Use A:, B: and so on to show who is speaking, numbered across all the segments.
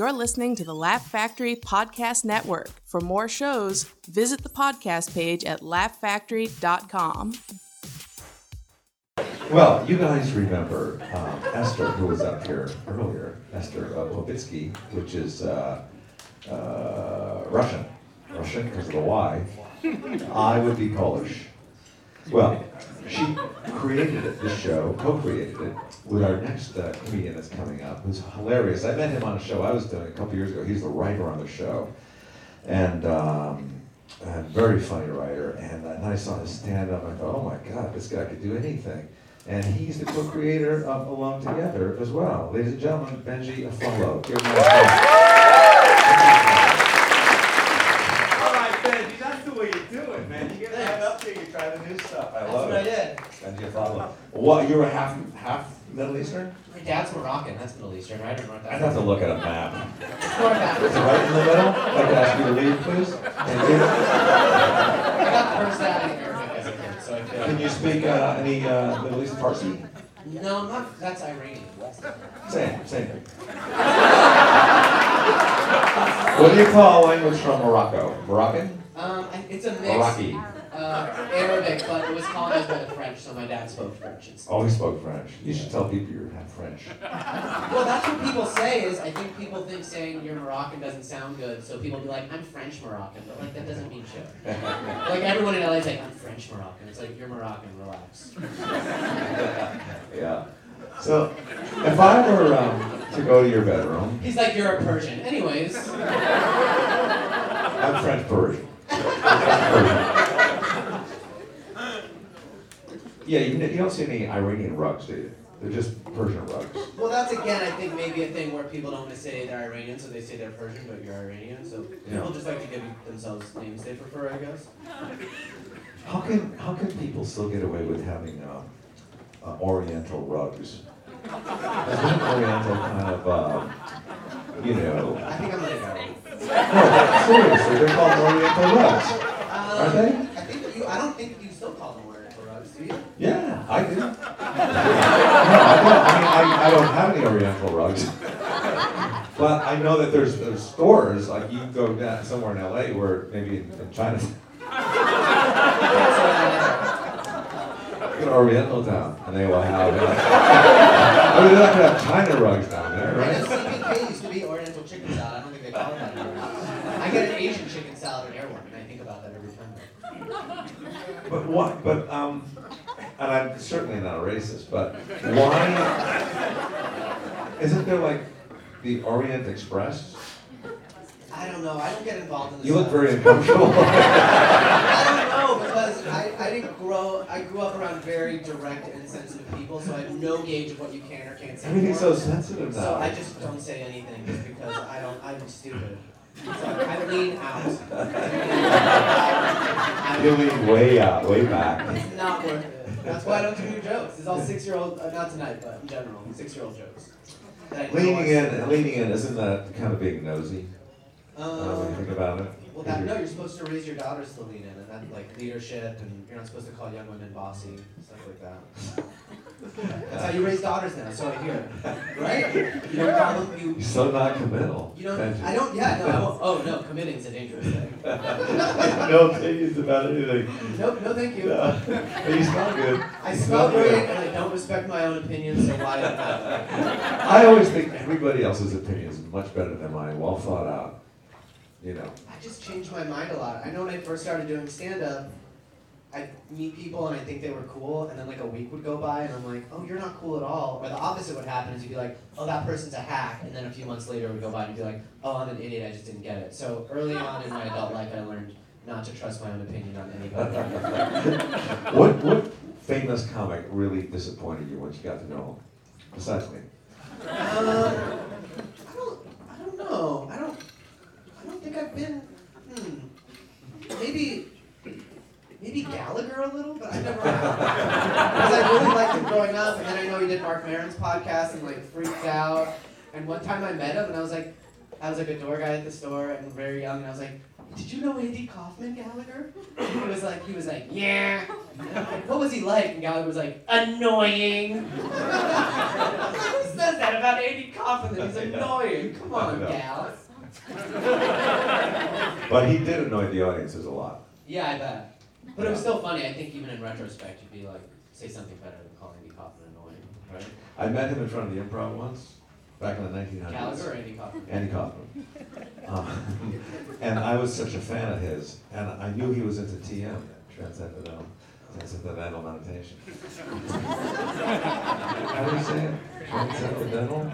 A: You're listening to the Laugh Factory Podcast Network. For more shows, visit the podcast page at laughfactory.com.
B: Well, you guys remember um, Esther, who was up here earlier, Esther uh, which is uh, uh, Russian. Russian because of the Y. I would be Polish. Well, she created it, this show, co-created it with our next uh, comedian that's coming up, who's hilarious. I met him on a show I was doing a couple years ago. He's the writer on the show, and, um, very funny writer. And then I saw his stand-up. I thought, oh my God, this guy could do anything. And he's the co-creator of Alone Together as well. Ladies and gentlemen, Benji Aflalo. Give him a round. All right, Benji, that's the way you do it, man. You get right up there, you try the new stuff. I love
C: That's what I
B: it.
C: did.
B: Benji Aflalo. What, you were half, half Middle Eastern?
C: My dad's Moroccan. That's Middle Eastern, right? Or North
B: I'd have to look at a map.
C: North
B: Is it right in the middle? If I could ask you to leave, please? Thank you.
C: I got the in Arabic as a kid, so I feel.
B: Can you speak uh, any uh, Middle East Farsi?
C: No, I'm not. That's Iranian.
B: Same, same thing. What do you call a language from Morocco? Moroccan?
C: Um, I- it's a mix.
B: Moroccan.
C: Uh, Arabic, but it was colonized by the French, so my dad spoke French. instead.
B: Always spoke French. You should tell people you're half French.
C: Well, that's what people say. Is I think people think saying you're Moroccan doesn't sound good, so people be like, I'm French Moroccan, but like that doesn't mean shit. Like everyone in LA is like, I'm French Moroccan. It's like you're Moroccan, relax.
B: yeah. So, if I were um, to go to your bedroom,
C: He's like, you're a Persian. Anyways,
B: I'm French Persian. Persian. Yeah, you, you don't see any Iranian rugs, do you? They're just Persian rugs.
C: well, that's again, I think maybe a thing where people don't want to say they're Iranian, so they say they're Persian, but you're Iranian. So people
B: Yeah.
C: just like to give themselves names they prefer, I guess.
B: How can how can people still get away with having uh, uh, Oriental rugs? Oriental kind of uh, you know?
C: I think I'm gonna go.
B: No, seriously, they're called Oriental rugs, aren't
C: Um,
B: they?
C: I think you. I don't think you still call them Oriental rugs, do you?
B: Yeah, I do. No, I don't. I mean, I, I don't have any Oriental rugs. But I know that there's, there's stores, like you go down somewhere in LA where maybe in, in China, go to Oriental Town, and they will have, uh, I mean, they're not gonna have China rugs down there,
C: I guess
B: right?
C: CPK used to be Oriental chicken salad. I don't think they call it that anymore. I get an Asian chicken salad at Erewhon, and I think about that every time.
B: But what, but, um, and I'm certainly not a racist, but why, isn't there like the Orient Express?
C: I don't know. I don't get involved in this.
B: You look very uncomfortable.
C: I don't know because I, I didn't grow. I grew up around very direct and sensitive people, so I have no gauge of what you can or can't say.
B: Everything's so sensitive
C: So. I just don't say anything just because I don't. I'm stupid. So I lean out. I-
B: You lean way out, way back.
C: It's not worth it. That's why I don't do new jokes. It's all six-year-old. Uh, not tonight, but in general, six-year-old jokes. that I know
B: Leaning in, leaning in, isn't that kind of being nosy? Uh, when you
C: Um,
B: think about it.
C: well, that, no, you're supposed to raise your daughters to lean in, and that like leadership, and you're not supposed to call young women bossy, stuff like that. That's how you raise daughters now, so I hear. Right? You don't call them. You.
B: You're so not committal.
C: You don't.
B: Benji.
C: I don't. Yeah. No. I won't, oh no. Committing's a dangerous thing.
B: no opinions about anything.
C: Nope. No. Thank you.
B: No. But you smell good.
C: I
B: You
C: smell
B: good.
C: great, and I don't respect my own opinions, so why? not?
B: I always think everybody else's opinion is much better than mine, well thought out. You know.
C: I just changed my mind a lot. I know when I first started doing stand up, I'd meet people and I think they were cool, and then like a week would go by and I'm like, oh, you're not cool at all. Or the opposite would happen is you'd be like, oh, that person's a hack, and then a few months later it would go by and you'd be like, oh, I'm an idiot, I just didn't get it. So early on in my adult life, I learned not to trust my own opinion on anybody.
B: What what famous comic really disappointed you once you got to know him? Besides me.
C: Um, I don't, I don't know. I don't, I don't think I've been. Hmm. Maybe Gallagher a little, but I never. Because I really liked him growing up, and then I know he did Marc Maron's podcast and like freaked out. And one time I met him, and I was like, I was like a door guy at the store, and very young, and I was like. Did you know Andy Kaufman, Gallagher? And he was like, he was like, yeah. Like, what was he like? And Gallagher was like, annoying. Who says that about Andy Kaufman? That he's annoying. Come on,
B: know.
C: gal.
B: But he did annoy the audiences a lot.
C: Yeah, I bet. But it was still funny. I think even in retrospect, you'd be like, say something better than calling Andy Kaufman annoying, right?
B: I met him in front of the improv once, back in the 1900s.
C: Gallagher or Andy Kaufman?
B: Andy Kaufman. Um, and I was such a fan of his, and I knew he was into TM, transcendental, transcendental meditation. How do you say it? Transcendental?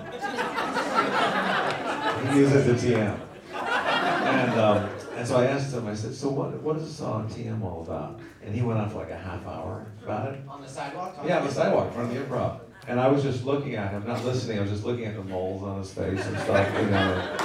B: He was into TM. And, um, and so I asked him, I said, so what, what is the song TM all about? And he went on for like a half hour about it.
C: On the sidewalk?
B: Yeah, on the sidewalk in front of the improv. And I was just looking at him, not listening, I was just looking at the moles on his face and stuff, you know.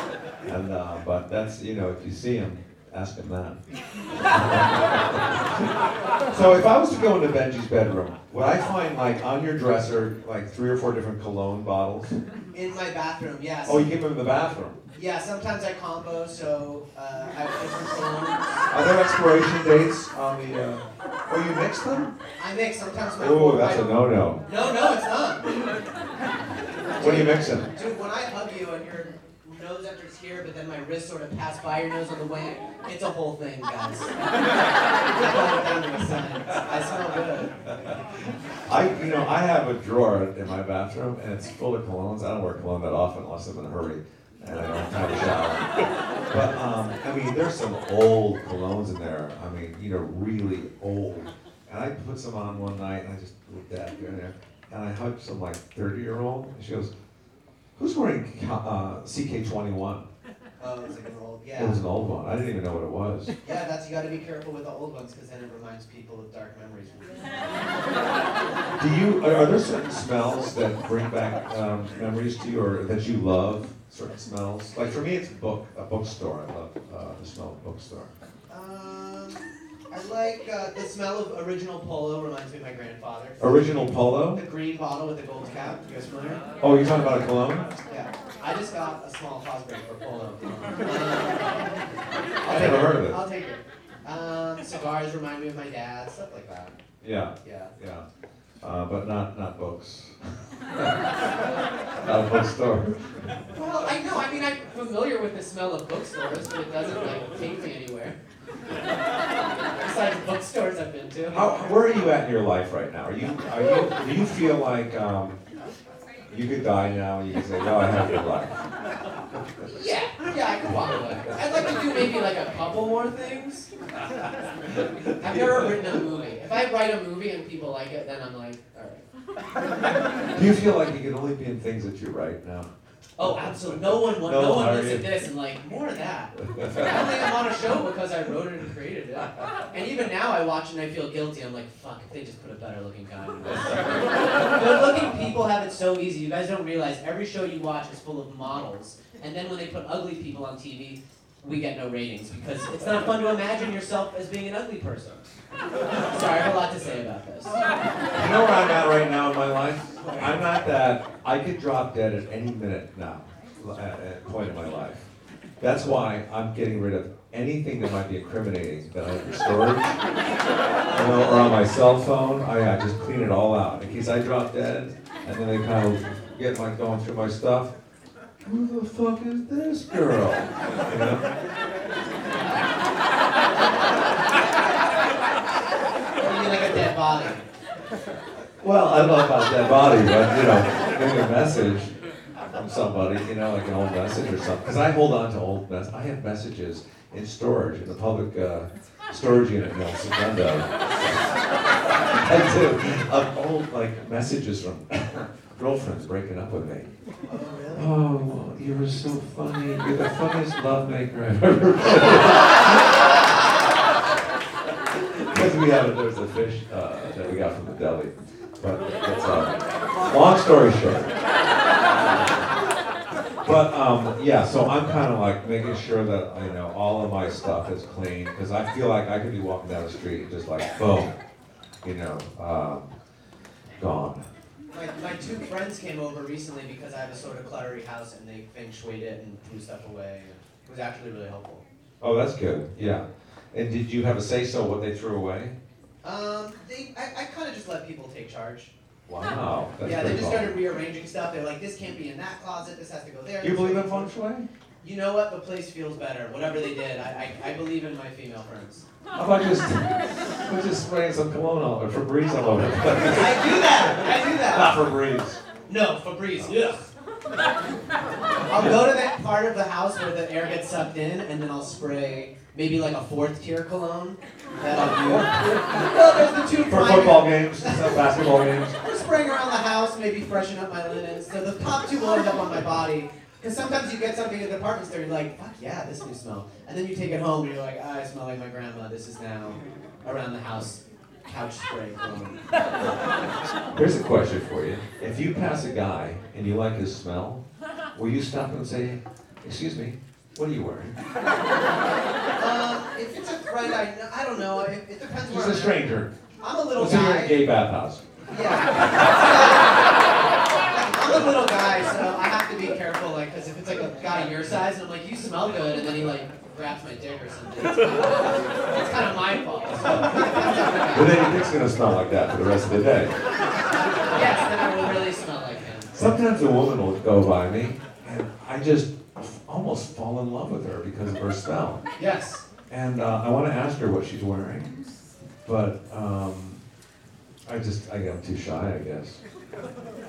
B: And, uh, but that's, you know, if you see him, ask him that. so if I was to go into Benji's bedroom, would I find like on your dresser, like three or four different cologne bottles?
C: In my bathroom, yes.
B: Oh, you keep them in the bathroom.
C: Yeah, sometimes I combo, so uh, I have different colognes.
B: Are there expiration dates on the, uh, oh, you mix them?
C: I mix sometimes.
B: Oh, that's a no-no.
C: No, no, it's not.
B: What are you mixing?
C: Dude, when I hug you and your nose enters here, but then my wrist sort of passed by your nose on the way, it's a whole thing, guys. I got it down to science. I smell good.
B: I, you know, I have a drawer in my bathroom and it's full of colognes. I don't wear cologne that often unless I'm in a hurry and I don't have to shower. But um, I mean, there's some old colognes in there. I mean, you know, really old. And I put some on one night and I just looked at there, and I hugged some like 30 year old. And she goes, "Who's wearing uh, CK21?"
C: Oh, it's like an old,
B: It was an old one. I didn't even know what it was.
C: Yeah, that's, you gotta be careful with the old ones, because then it reminds people of dark memories.
B: Do you are, are there certain smells that bring back um, memories to you, or that you love? Certain smells. Like for me, it's a book, a bookstore. I love uh, the smell of a bookstore.
C: I like, uh, the smell of original polo reminds me of my grandfather.
B: Original Polo.
C: The green bottle with the gold cap, you guys familiar?
B: Oh, you're talking about a cologne?
C: Yeah, I just got a small Fosbury for polo. Um,
B: I've never heard of it.
C: I'll take it. Um, cigars remind me of my dad, stuff like that.
B: Yeah,
C: Yeah.
B: yeah. Uh, but not not books. not a bookstore.
C: Well, I know. I mean, I'm familiar with the smell of bookstores, but it doesn't like take me anywhere. Besides bookstores I've been to.
B: How, where are you at in your life right now? Are you are you do you feel like um, you could die now and you can say, no, I have your life?
C: Yeah, yeah, I could walk away. I'd like to do maybe like a couple more things. I've never written a movie. If I write a movie and people like it, then I'm like, alright.
B: Do you feel like you can only be in things that you write now?
C: Oh, absolutely. No one, wa-
B: No
C: no, one
B: one
C: looks at this and like more of that. I don't think I'm on a show because I wrote it and created it. And even now, I watch and I feel guilty. I'm like, fuck, if they just put a better looking guy in this. Good looking people have it so easy. You guys don't realize every show you watch is full of models. And then when they put ugly people on TV, we get no ratings because it's not fun to imagine yourself as being an ugly person. Sorry, I have a lot to say about this.
B: You know where I'm at right now in my life? I'm not that. I could drop dead at any minute now, at a point in my life. That's why I'm getting rid of anything that might be incriminating that I have in storage, you know, or on my cell phone. Oh, I, I just clean it all out in case I drop dead, and then they kind of get like going through my stuff. Who the fuck is this girl? You know?
C: Or you mean like a dead body.
B: Well, I don't know about that body, but you know, maybe a message from somebody, you know, like an old message or something. Because I hold on to old mess. I have messages in storage in the public uh, storage unit in El Segundo. I do of old like messages from girlfriends breaking up with me.
C: Oh.
B: You were so funny. You're the funniest lovemaker I've ever met. Because we have there's a fish uh, that we got from the deli. But it's uh, long story short. But um, yeah, so I'm kind of like making sure that you know all of my stuff is clean because I feel like I could be walking down the street and just like boom, you know, um, gone.
C: My, my two friends came over recently because I have a sort of cluttery house and they feng shuied it and threw stuff away. It was actually really helpful.
B: Oh, that's good. Yeah. And did you have a say so what they threw away?
C: Um, they, I, I kind of just let people take charge.
B: Wow. That's
C: yeah, they just
B: cool.
C: started rearranging stuff. They're like, this can't be in that closet. This has to go there.
B: Do you believe in feng shui?
C: You know what? The place feels better. Whatever they did, I, I, I believe in my female friends.
B: How about just, we're just spraying some cologne all, or Febreze all over?
C: I do that. I do that.
B: Not Febreze.
C: No, Febreze. Yeah. I'll go to that part of the house where the air gets sucked in, and then I'll spray maybe like a fourth tier cologne. That I'll do. well, there's the two
B: For
C: primary-
B: football games, basketball games.
C: We're spraying around the house, maybe freshen up my linens. So the top two will end up on my body. Because sometimes you get something at the department store, you're like, fuck yeah, this new smell. And then you take it home and you're like, ah, I smell like my grandma. This is now around the house couch spray cologne.
B: Here's a question for you. If you pass a guy and you like his smell, will you stop him and say, excuse me, what are you wearing?
C: Um, if it's a friend, I, I don't know. It, it depends
B: He's
C: where
B: a
C: I'm
B: stranger.
C: I'm a little
B: Let's a gay bathhouse.
C: Yeah. I'm a little guy, so to be careful, like, because if it's like a guy your size, and I'm like, you smell good, and then he like grabs my dick or something, it's kind of, it's kind of my fault. So, it depends on the guy.
B: But then your dick's gonna smell like that for the rest of the day.
C: Yes, then I will really smell like him.
B: Sometimes a woman will go by me and I just almost fall in love with her because of her smell.
C: Yes.
B: And uh, I want to ask her what she's wearing, but um, I just, I, I'm too shy, I guess.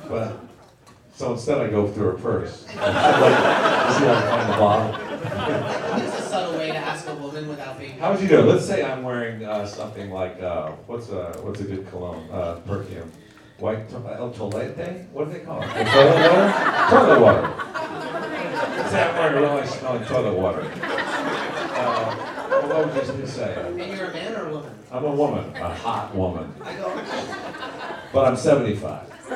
B: But, so instead I go through her purse. see if I find the bottle.
C: It's a subtle way to ask a woman without being.
B: How would you do it? Let's say I'm wearing uh, something like, uh, what's a, what's a good cologne, uh, perfume? White, to- El Tolete? What do they call it? The toilet water? Toilet water. Say I'm wearing really smelling toilet water. Uh, what would you say?
C: And you're a man or a woman?
B: I'm a woman, a hot woman,
C: I go.
B: but I'm 75.
C: I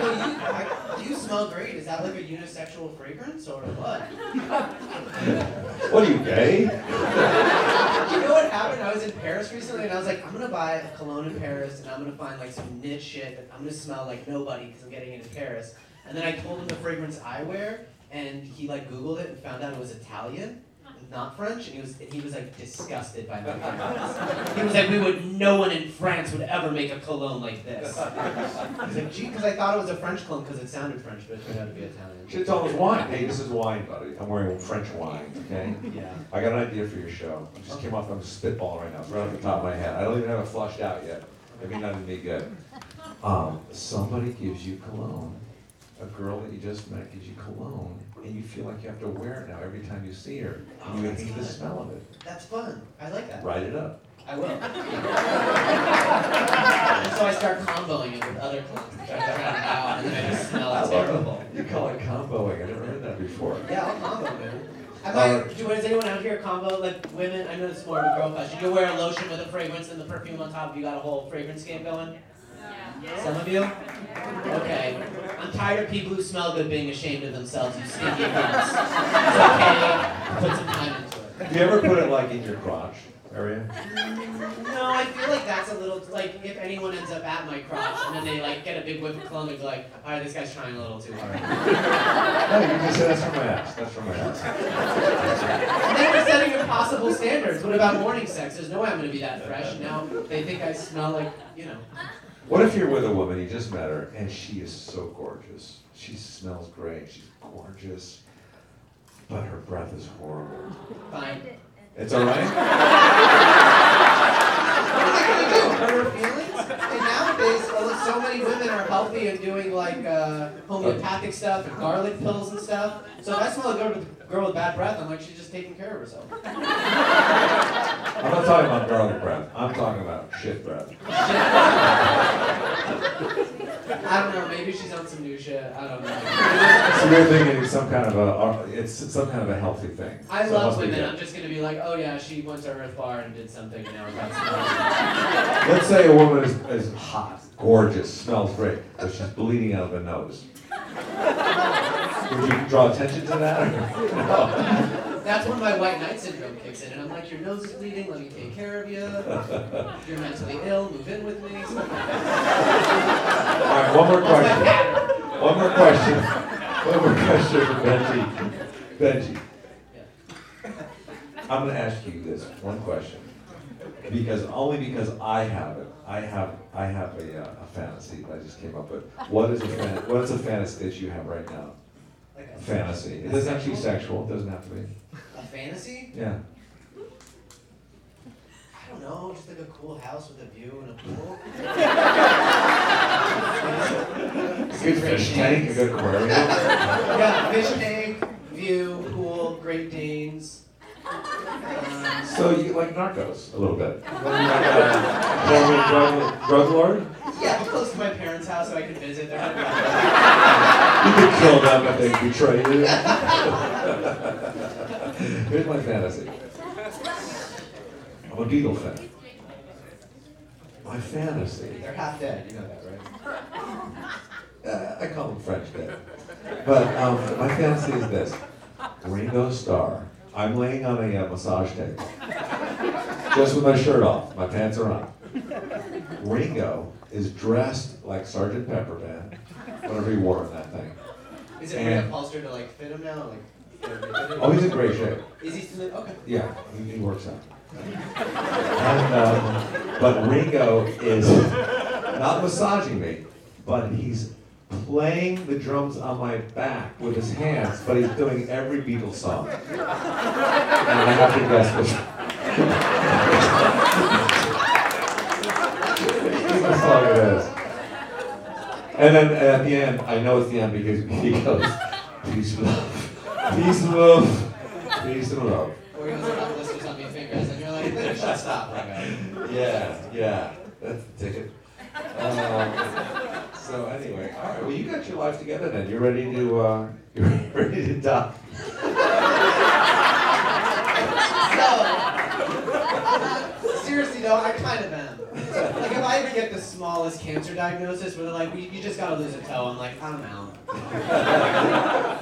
C: go. You. I, you smell great. Is that like a unisexual fragrance or what?
B: What are you, gay?
C: You know what happened? I was in Paris recently, and I was like, I'm gonna buy a cologne in Paris, and I'm gonna find like some niche shit that I'm gonna smell like nobody because I'm getting it in Paris. And then I told him the fragrance I wear, and he like Googled it and found out it was Italian, not French, and he was he was like disgusted by my. He was like, we would, no one in France would ever make a cologne like this. He's like, gee, because I thought it was a French cologne because it sounded French, but it turned out to be Italian.
B: Should told us wine. Hey, this is wine, buddy. I'm wearing French wine, okay?
C: Yeah.
B: I got an idea for your show. I just came off, I'm spitballing right now. It's right off the top of my head. I don't even have it flushed out yet. I mean, not be good. Um, somebody gives you cologne. A girl that you just met gives you cologne, and you feel like you have to wear it now every time you see her. And you
C: Oh, that's
B: hate the smell of it.
C: That's fun. I like that.
B: Write it up.
C: I will. and so I start comboing it with other clones to try to drown it out, and then I just smell
B: I
C: terrible.
B: it. You call it comboing. I never heard that before.
C: Yeah, I'll combo, man. I
B: All
C: might, do, does anyone out here combo, like women? I know this is more of a girl question. You wear a lotion with a fragrance and the perfume on top. You got a whole fragrance game going? Some of you? Okay. I'm tired of people who smell good being ashamed of themselves, you stinky cunts. It's okay. Put some time into it.
B: Do you ever put it like in your crotch area?
C: No, I feel like that's a little like if anyone ends up at my crotch and then they like get a big whiff of cologne, they're like, all right, this guy's trying a little too hard.
B: No, you can say that's from my ass. That's from my ass.
C: And then we're setting impossible standards. What about morning sex? There's no way I'm gonna be that fresh. Now they think I smell like, you know.
B: What if you're with a woman, you just met her, and she is so gorgeous? She smells great, she's gorgeous, but her breath is horrible.
C: Fine.
B: It's all right?
C: What am I gonna do? Hurt her feelings? So many women are healthy and doing like uh, homeopathic stuff and garlic pills and stuff. So if I smell a girl with, girl with bad breath, I'm like, she's just taking care of herself.
B: I'm not talking about garlic breath, I'm talking about shit breath.
C: I don't know. Maybe she's on some new shit. I don't know.
B: So you're thinking it's some kind of a, uh, it's some kind of a healthy thing.
C: I
B: So
C: love women. I'm just gonna be like, oh yeah, she went to Earth Bar and did something, and now we got some.
B: Let's say a woman is, is hot, gorgeous, smells great, but she's bleeding out of her nose. Would you draw attention to that? No.
C: That's when my white knight syndrome kicks in, and I'm like, your nose is bleeding. Let me take care of you. You're mentally ill. Move in with me.
B: All right, one more question. One more question. One more question for Benji. Benji, I'm gonna ask you this one question. Because only because I have it. I have I have a, uh, a fantasy that I just came up with. What is a fan, what is a fantasy that you have right now?
C: Like
B: A fantasy. It doesn't have to be sexual. It doesn't have to be.
C: A fantasy?
B: Yeah.
C: I don't know, just like a cool house with a view and a pool.
B: Good fish tank, a good aquarium.
C: yeah, fish tank, view, pool, Great Danes.
B: So you like Narcos a little bit. What are you like drug, drug lord?
C: yeah, but close to my parents' house so I could visit them.
B: You could kill them if they betray you. Here's my fantasy. I'm a Beatle fan. My fantasy.
C: They're half dead, you know that, right?
B: Uh, I call them French dead. But um, my fantasy is this: Ringo Starr. I'm laying on a uh, massage table, just with my shirt off. My pants are on. Ringo is dressed like Sergeant Pepper Man, whatever he wore in that thing.
C: Is it
B: And-
C: reupholstered to like fit him now? Like,
B: Oh, he's in great shape.
C: Is he still in? Okay.
B: Yeah, he, he works out. And, um, but Ringo is not massaging me, but he's playing the drums on my back with his hands, but he's doing every Beatles song. And I have to guess which which song it is. And then at the end, I know it's the end because he goes, peace and love, peace and love, peace and love.
C: Or he was like, blisters on my fingers, and you're like, you should stop.
B: Yeah, yeah, that's the ticket. Um, so anyway, all right. Well, you got your life together then. You're ready to uh, you're ready to die.
C: So, seriously though, I kind of am. Like, if I ever get the smallest cancer diagnosis where they're like, well, you just gotta lose a toe, I'm like, I'm out.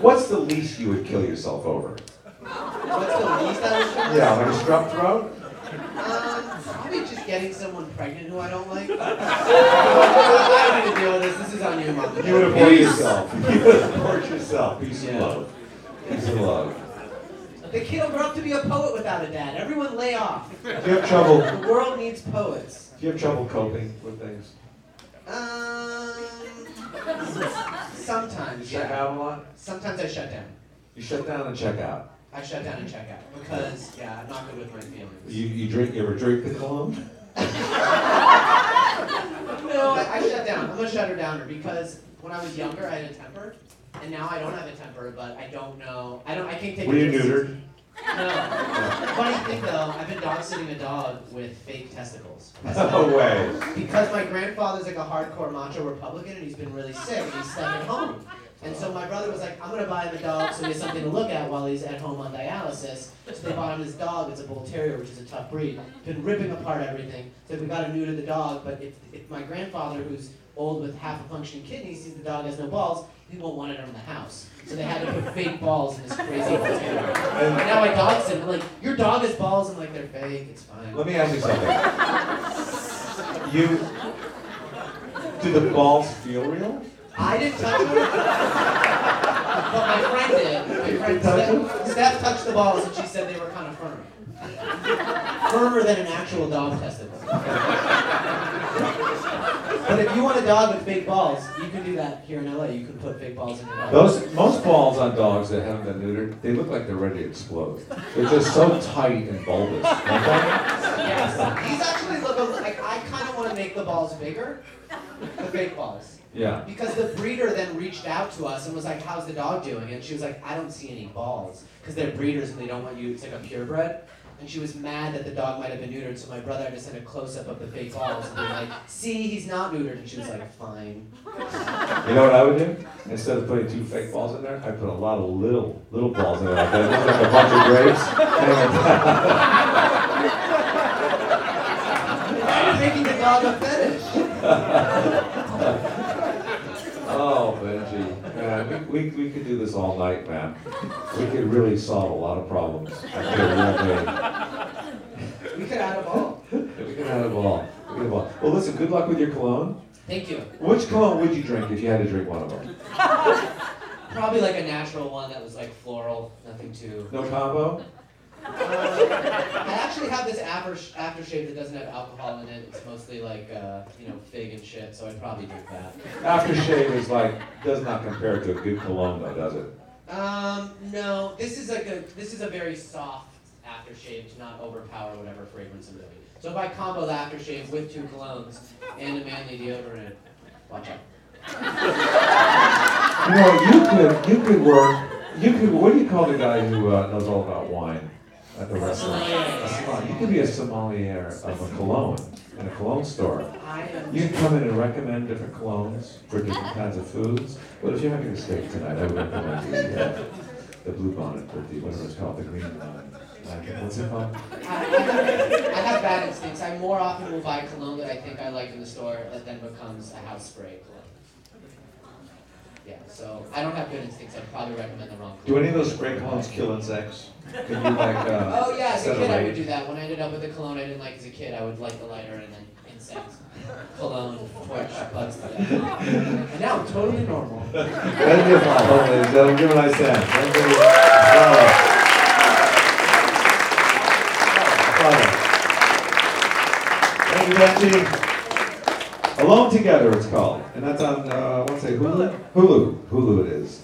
B: What's the least you would kill yourself over?
C: What's the least I would?
B: Yeah, like a strep throat.
C: Um, just getting someone pregnant who I don't like. I don't need to deal with this. This is on you, mom.
B: You would abort yourself. You would abort yourself. Peace and
C: Yeah.
B: love. Peace and love.
C: The kid will grow up to be a poet without a dad. Everyone lay off.
B: Do you have trouble?
C: The world needs poets.
B: Do you have trouble coping with things?
C: Um, sometimes,
B: Check
C: yeah.
B: out a lot.
C: Sometimes I shut down.
B: You shut down and check out.
C: I shut down and check out because, yeah, I'm not good with my feelings.
B: You you drink. You ever drink the cologne?
C: No, I, I shut down. I'm a shutter downer because when I was younger, I had a temper, and now I don't have a temper. But I don't know. I don't. I can't take.
B: Were you neutered?
C: No. Funny thing though, I've been dog sitting a dog with fake testicles.
B: No way.
C: Because my grandfather's like a hardcore macho Republican and he's been really sick and he's stuck at home. And so my brother was like, I'm gonna buy him a dog so he has something to look at while he's at home on dialysis. So they bought him this dog, it's a bull terrier, which is a tough breed. Been ripping apart everything. So we got a new to the dog, but if, if my grandfather, who's old with half a functioning kidney, sees the dog has no balls, he won't want it around the house. So they had to put fake balls in this crazy bull terrier. And now my dog's in, like, your dog has balls, and like, they're fake, it's fine.
B: Let me ask you something. You do the balls feel real?
C: I didn't touch them, but my friend did. My friend Steph, Steph touched the balls and she said they were kind of firm. Firmer than an actual dog testicle. But if you want a dog with big balls, you can do that here in LA. You can put big balls in your dog.
B: Those most balls on dogs that haven't been neutered, they look like they're ready to explode. They're just so tight and bulbous.
C: Yes. These actually look like I kind of want to make the balls bigger, the big balls.
B: Yeah.
C: Because the breeder then reached out to us and was like, "How's the dog doing?" And she was like, "I don't see any balls because they're breeders and they don't want you. It's like a purebred." And she was mad that the dog might have been neutered, so my brother had to send a close up of the fake balls and be like, "See, he's not neutered." And she was like, "Fine."
B: You know what I would do? Instead of putting two fake balls in there, I put a lot of little little balls in there like that. Like a bunch of grapes. down.
C: Making the dog a fetish.
B: Benji. Man, we, we, we could do this all night, man. We could really solve a lot of problems. I feel real good.
C: We could add a ball.
B: We could add a ball. We could have a ball. Well, listen, good luck with your cologne.
C: Thank you.
B: Which cologne would you drink if you had to drink one of them?
C: Probably like a natural one that was like floral, nothing too.
B: No combo?
C: I actually have this after aftershave that doesn't have alcohol in it. It's mostly like uh, you know fig and shit, so I'd probably drink that.
B: Aftershave is like does not compare to a good cologne though, does it?
C: Um, no, this is like a this is a very soft aftershave to not overpower whatever fragrance I'm doing. So if I combo the aftershave with two colognes and a manly deodorant, watch out.
B: You know, you could you could work. You could. What do you call the guy who uh, knows all about wine at the restaurant? A sommelier. You could be a sommelier of a cologne in a cologne store. You can come in and recommend different colognes for different kinds of foods. But if you're having a steak tonight, I would recommend the, uh, the blue bonnet or the whatever it's called, the green lantern. What's it called?
C: I, I, have, I have bad instincts. I more often will buy cologne that I think I like in the store that then becomes a house spray cologne. Yeah, so I don't have good instincts. I'd probably recommend the wrong
B: Do any of those spray colognes kill insects? Can you like? Uh,
C: Oh yeah, as a kid I would do that. When I ended up with a cologne I didn't like as a kid, I would light the lighter and then insects. Cologne, torch, bugs. And now I'm totally normal.
B: Thank you, ladies and gentlemen. Give a nice hand. Thank you. Thank you, Benji. Alone Together, it's called. And that's on, uh, what's it, Hulu? Hulu. Hulu it is.